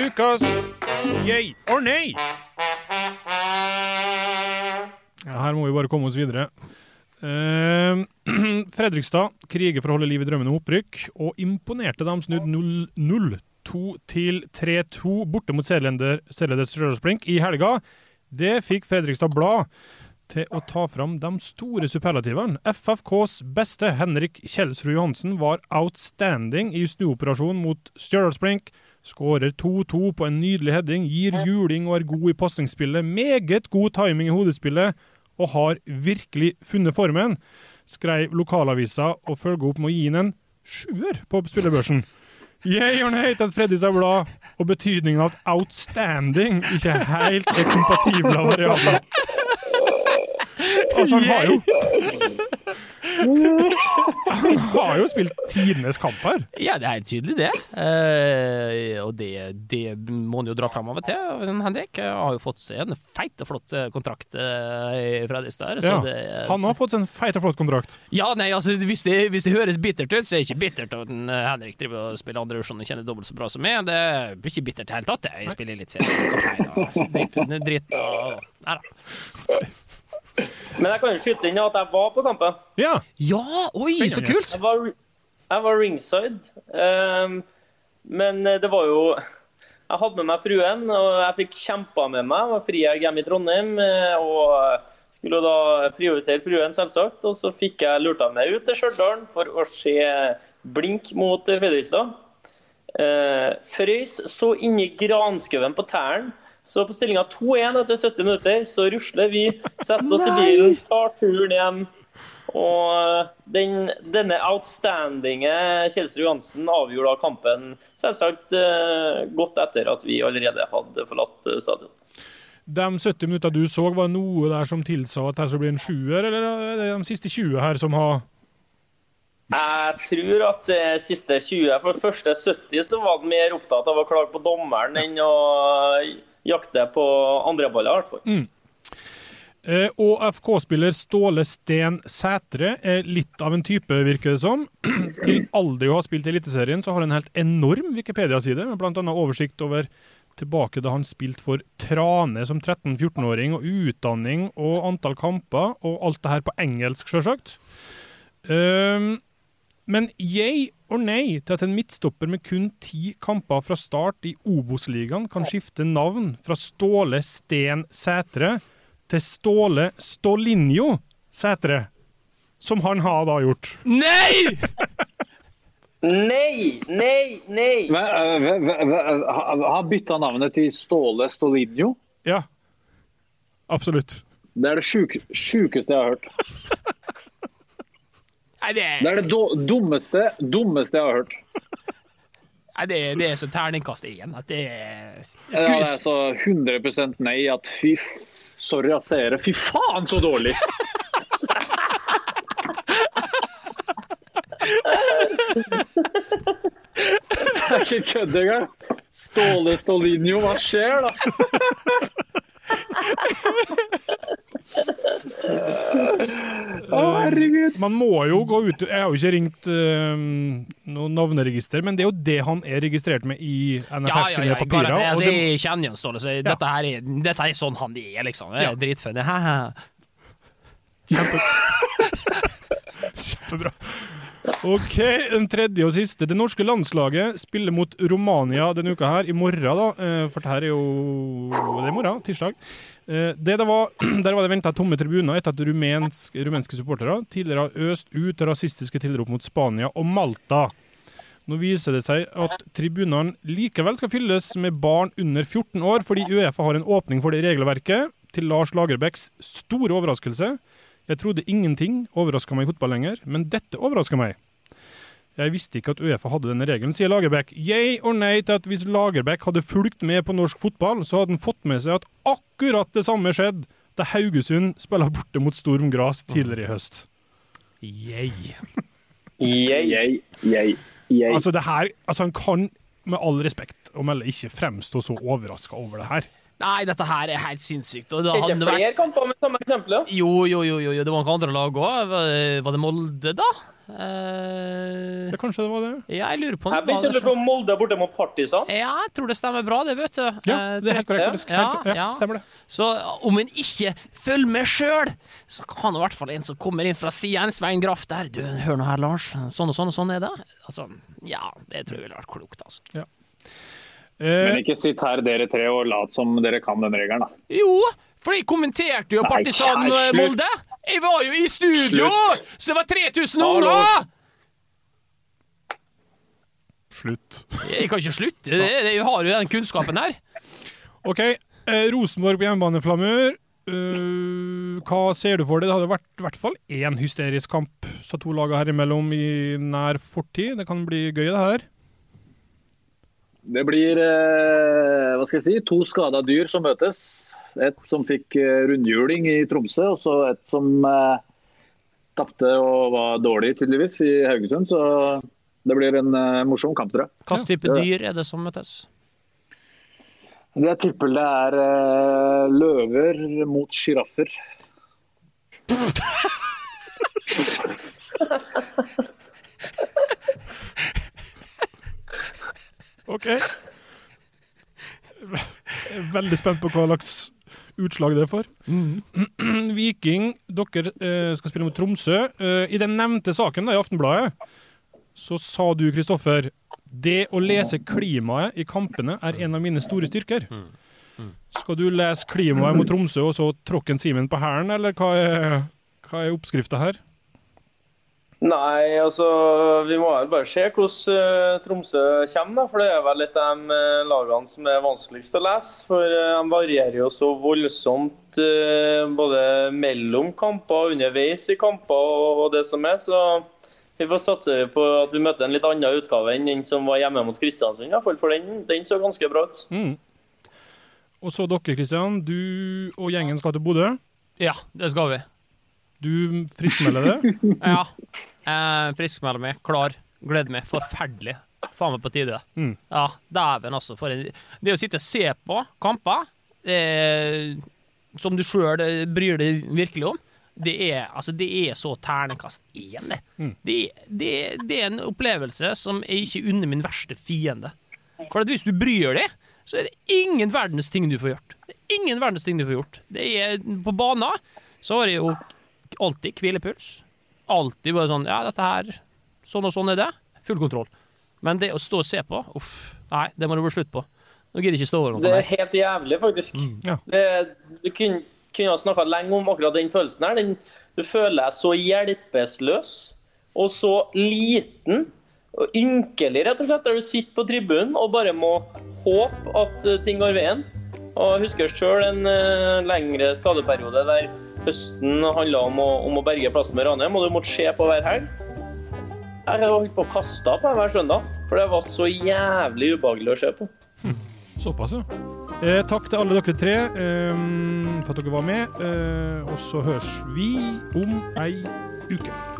Ukas yay or nay. Ja, her må vi bare komme oss videre. Uh, Fredrikstad kriger for å holde liv i drømmen om opprykk, og imponerte dem snudd snudde 0-2 til 3-2 borte mot serieleder Stjørdalsblink i helga. Det fikk Fredrikstad Blad til å ta fram de store superlativene. FFKs beste, Henrik Kjelsrud Johansen, var outstanding i snuoperasjonen mot Stjørdalsblink. Skårer 2-2 på en nydelig heading, gir juling og er god i pasningsspillet. Meget god timing i hodespillet, og har virkelig funnet formen, skrev lokalavisa og følger opp med å gi inn en sjuer på spillebørsen. Jeg har høyt Fredrikstad Blad, og betydningen av at outstanding ikke er helt er kompatible variabler. Altså, han har jo Han har jo spilt tidenes kamp her. Ja, det er helt tydelig, det. Eh, og det, det må han jo dra fram av og til. Henrik har jo fått seg en feit og flott eh, kontrakt eh, i Fredrikstad. Så Ja, det, han har fått seg en feit og flott kontrakt. Ja, nei, altså, hvis det, hvis det høres bittert ut, så er det ikke bittert at eh, Henrik driver og spiller andre divisjon og kjenner dobbelt så bra som meg. Det er ikke bittert i det hele tatt. Jeg spiller litt og dritt, dritt og Nei da. Men jeg kan jo skyte inn at jeg var på kampen. Ja, Ja, oi, så kult! Jeg var, jeg var ringside. Um, men det var jo Jeg hadde med meg fruen, og jeg fikk kjempa med meg. Jeg var frihelg hjemme i Trondheim. eh, Og skulle da prioritere fruen, selvsagt. Og så fikk jeg lurta meg ut til Stjørdal for å se blink mot Fredrikstad. Eh, frøys så inni granskauen på tærne. Så på stillinga 2-1 etter 70 minutter, så rusler vi, setter oss i bilen, tar turen hjem. Og den, denne outstandinge Kjelsrud Johansen avgjorde da kampen selvsagt eh, godt etter at vi allerede hadde forlatt eh, stadion. De 70 minutter du så, var noe der som tilsa at det bli en sjuer, eller er det de siste 20 her som har Jeg tror at det siste 20 For første 70 så var han mer opptatt av å klage på dommeren enn å jakte på andreballer, i hvert fall. Mm. Og FK-spiller Ståle Sten Sætre er litt av en type, virker det som. Til aldri å ha spilt Eliteserien, så har han en helt enorm Wikipedia-side, med bl.a. oversikt over tilbake da han spilte for Trane som 13-14-åring, og utdanning og antall kamper, og alt det her på engelsk, sjølsagt. Um, men yay or nei til at en midtstopper med kun ti kamper fra start i Obos-ligaen kan skifte navn fra Ståle Sten Sætre til Ståle Stålinjo Sætre, som han har da gjort. Nei! Nei, nei, nei! Men, v- v- v- ha- Han bytta navnet til Ståle Stålinjo? Ja, absolutt. Det er det sjukeste sjukeste jeg har hørt. Nei, det... det er det dummeste, dummeste jeg har hørt. Nei, det, det, er så terningkast igjen. At det er Sku... Ja, altså 100 nei. At fy Sorry, jeg ser det. Fy faen, så dårlig! det er ikke kødd engang. Ståle Stolinio, hva skjer da? Herregud. Man må jo gå ut Jeg har jo ikke ringt uh, noe navneregister, men det er jo det han er registrert med i NFF sine papirer. garantert. og Altså, det, jeg kjenner jo Ståle, så dette, her er, dette er sånn han er, liksom. Jeg er Ja. dritfunny. Kjempe, kjempebra. OK, den tredje og siste. Det norske landslaget spiller mot Romania denne uka her, i morgen, da. eh, For det her er jo Det er i morgen, tirsdag. Eh, Det det var, der var det venta tomme tribuner etter at rumensk, rumenske supportere tidligere har øst ut rasistiske tilrop mot Spania og Malta. Nå viser det seg at tribunene likevel skal fylles med barn under 14 år, fordi Uefa har en åpning for det regelverket. Til Lars Lagerbäcks store overraskelse. Jeg trodde ingenting overraska meg i fotball lenger, men dette overraska meg. Jeg visste ikke at Uefa hadde denne regelen, sier Lagerbäck. Jeg or nei til at hvis Lagerbäck hadde fulgt med på norsk fotball, så hadde han fått med seg at akkurat det samme skjedde da Haugesund spilte borte mot Storm Gras tidligere i høst. Yay. Yay. Jeg, jeg, jeg. Altså, det her, altså Han kan med all respekt å melde ikke fremstå så overraska over det her. Nei, dette her er helt sinnssykt. Og det Er det flere vært kamper med samme eksempel? Jo, jo, jo, jo, jo, det var noen andre lag òg. Var det Molde, da? Eh, Ja, kanskje det var det? ja, jeg lurer på Jeg begynte å lure på om Molde borte mot Partisan. Ja, jeg tror det stemmer bra, det, vet du. Ja, Eh, det er helt korrekt. Ja, Helt, ja, ja. Stemmer det. Så om en ikke følger med sjøl, så kan i hvert fall en som kommer inn fra sida, en Svein Graff der Du, hør nå her, Lars. Sånn og sånn og sånn er det. Altså, ja, det tror jeg ville vært klokt, altså. Eh, Men ikke sitt her dere tre og lat som dere kan den regelen, da. Jo, for de kommenterte jo Partisan eh. Molde. Jeg var jo i studio, så det var 3000 Hallo. unger! slutt. Jeg kan ikke slutte, jeg har jo den kunnskapen her. OK. Eh, Rosenborg på hjemmebaneflammer. Uh, hva ser du for deg? Det hadde vært i hvert fall én hysterisk kamp så to lagene her imellom i nær fortid. Det kan bli gøy, det her. Det blir eh, hva skal jeg si, to skada dyr som møtes. Et som fikk eh, rundhjuling i Tromsø, og så et som eh, tapte og var dårlig, tydeligvis, i Haugesund. Så det blir en eh, morsom kamp, tror jeg. Hvilken type dyr er det som møtes? Jeg tipper det er eh, løver mot sjiraffer. OK. Veldig spent på hva slags utslag det får. Viking, dere eh, skal spille mot Tromsø. Eh, I den nevnte saken da, i Aftenbladet så sa du, Kristoffer, det å lese klimaet i kampene er en av mine store styrker. Skal du lese klimaet mot Tromsø og så tråkke en Simen på hælen, eller hva er, hva er oppskrifta her? Nei, altså Vi må vel bare se hvordan eh, Tromsø kommer, da. For det er vel et av de eh, lagene som er vanskeligst å lese. For eh, de varierer jo så voldsomt både mellom kamper og underveis i kamper og, og det som er. Så vi får satse på at vi møter en litt annen utgave enn den som var hjemme mot Kristiansund. i For den, den så ganske bra ut. Mm. Og så dere, Kristian. Du og gjengen skal til Bodø. Ja, det skal vi. Du friskmelder det. Ja. Eh, Friskmelder meg, klar, gleder meg. Forferdelig. Faen meg på tide. Mm. Ja, dæven, altså. Det å sitte og se på kamper eh, som du sjøl bryr deg virkelig om, det er, altså, det er så ternekast én, det. Mm. Det, det. Det er en opplevelse som jeg ikke unner min verste fiende. For at hvis du bryr deg, så er det ingen verdens ting du får gjort. Det er ingen verdens ting du får gjort. Det er, på banen så har jeg jo alltid hvilepuls. Alltid bare sånn Ja, dette her Sånn og sånn er det. Full kontroll. Men det å stå og se på Uff. Nei, det må det bli slutt på. Nå gidder jeg ikke stå over noe Det er mer. helt jævlig, faktisk. Ja. Det, du kunne, kunne ha snakka lenge om akkurat den følelsen her. Den, du føler deg så hjelpeløs og så liten og ynkelig, rett og slett, der du sitter på tribunen og bare må håpe at eh, ting går veien. Og jeg husker sjøl en uh, lengre skadeperiode der høsten handla om, om å berge plassen med Ranheim, og du måtte se på hver helg. Jeg holdt på å kaste på hver søndag, for det var så jævlig ubehagelig å se på. Såpass, ja. Eh, takk til alle dere tre eh, for at dere var med. Eh, og så høres vi om ei uke.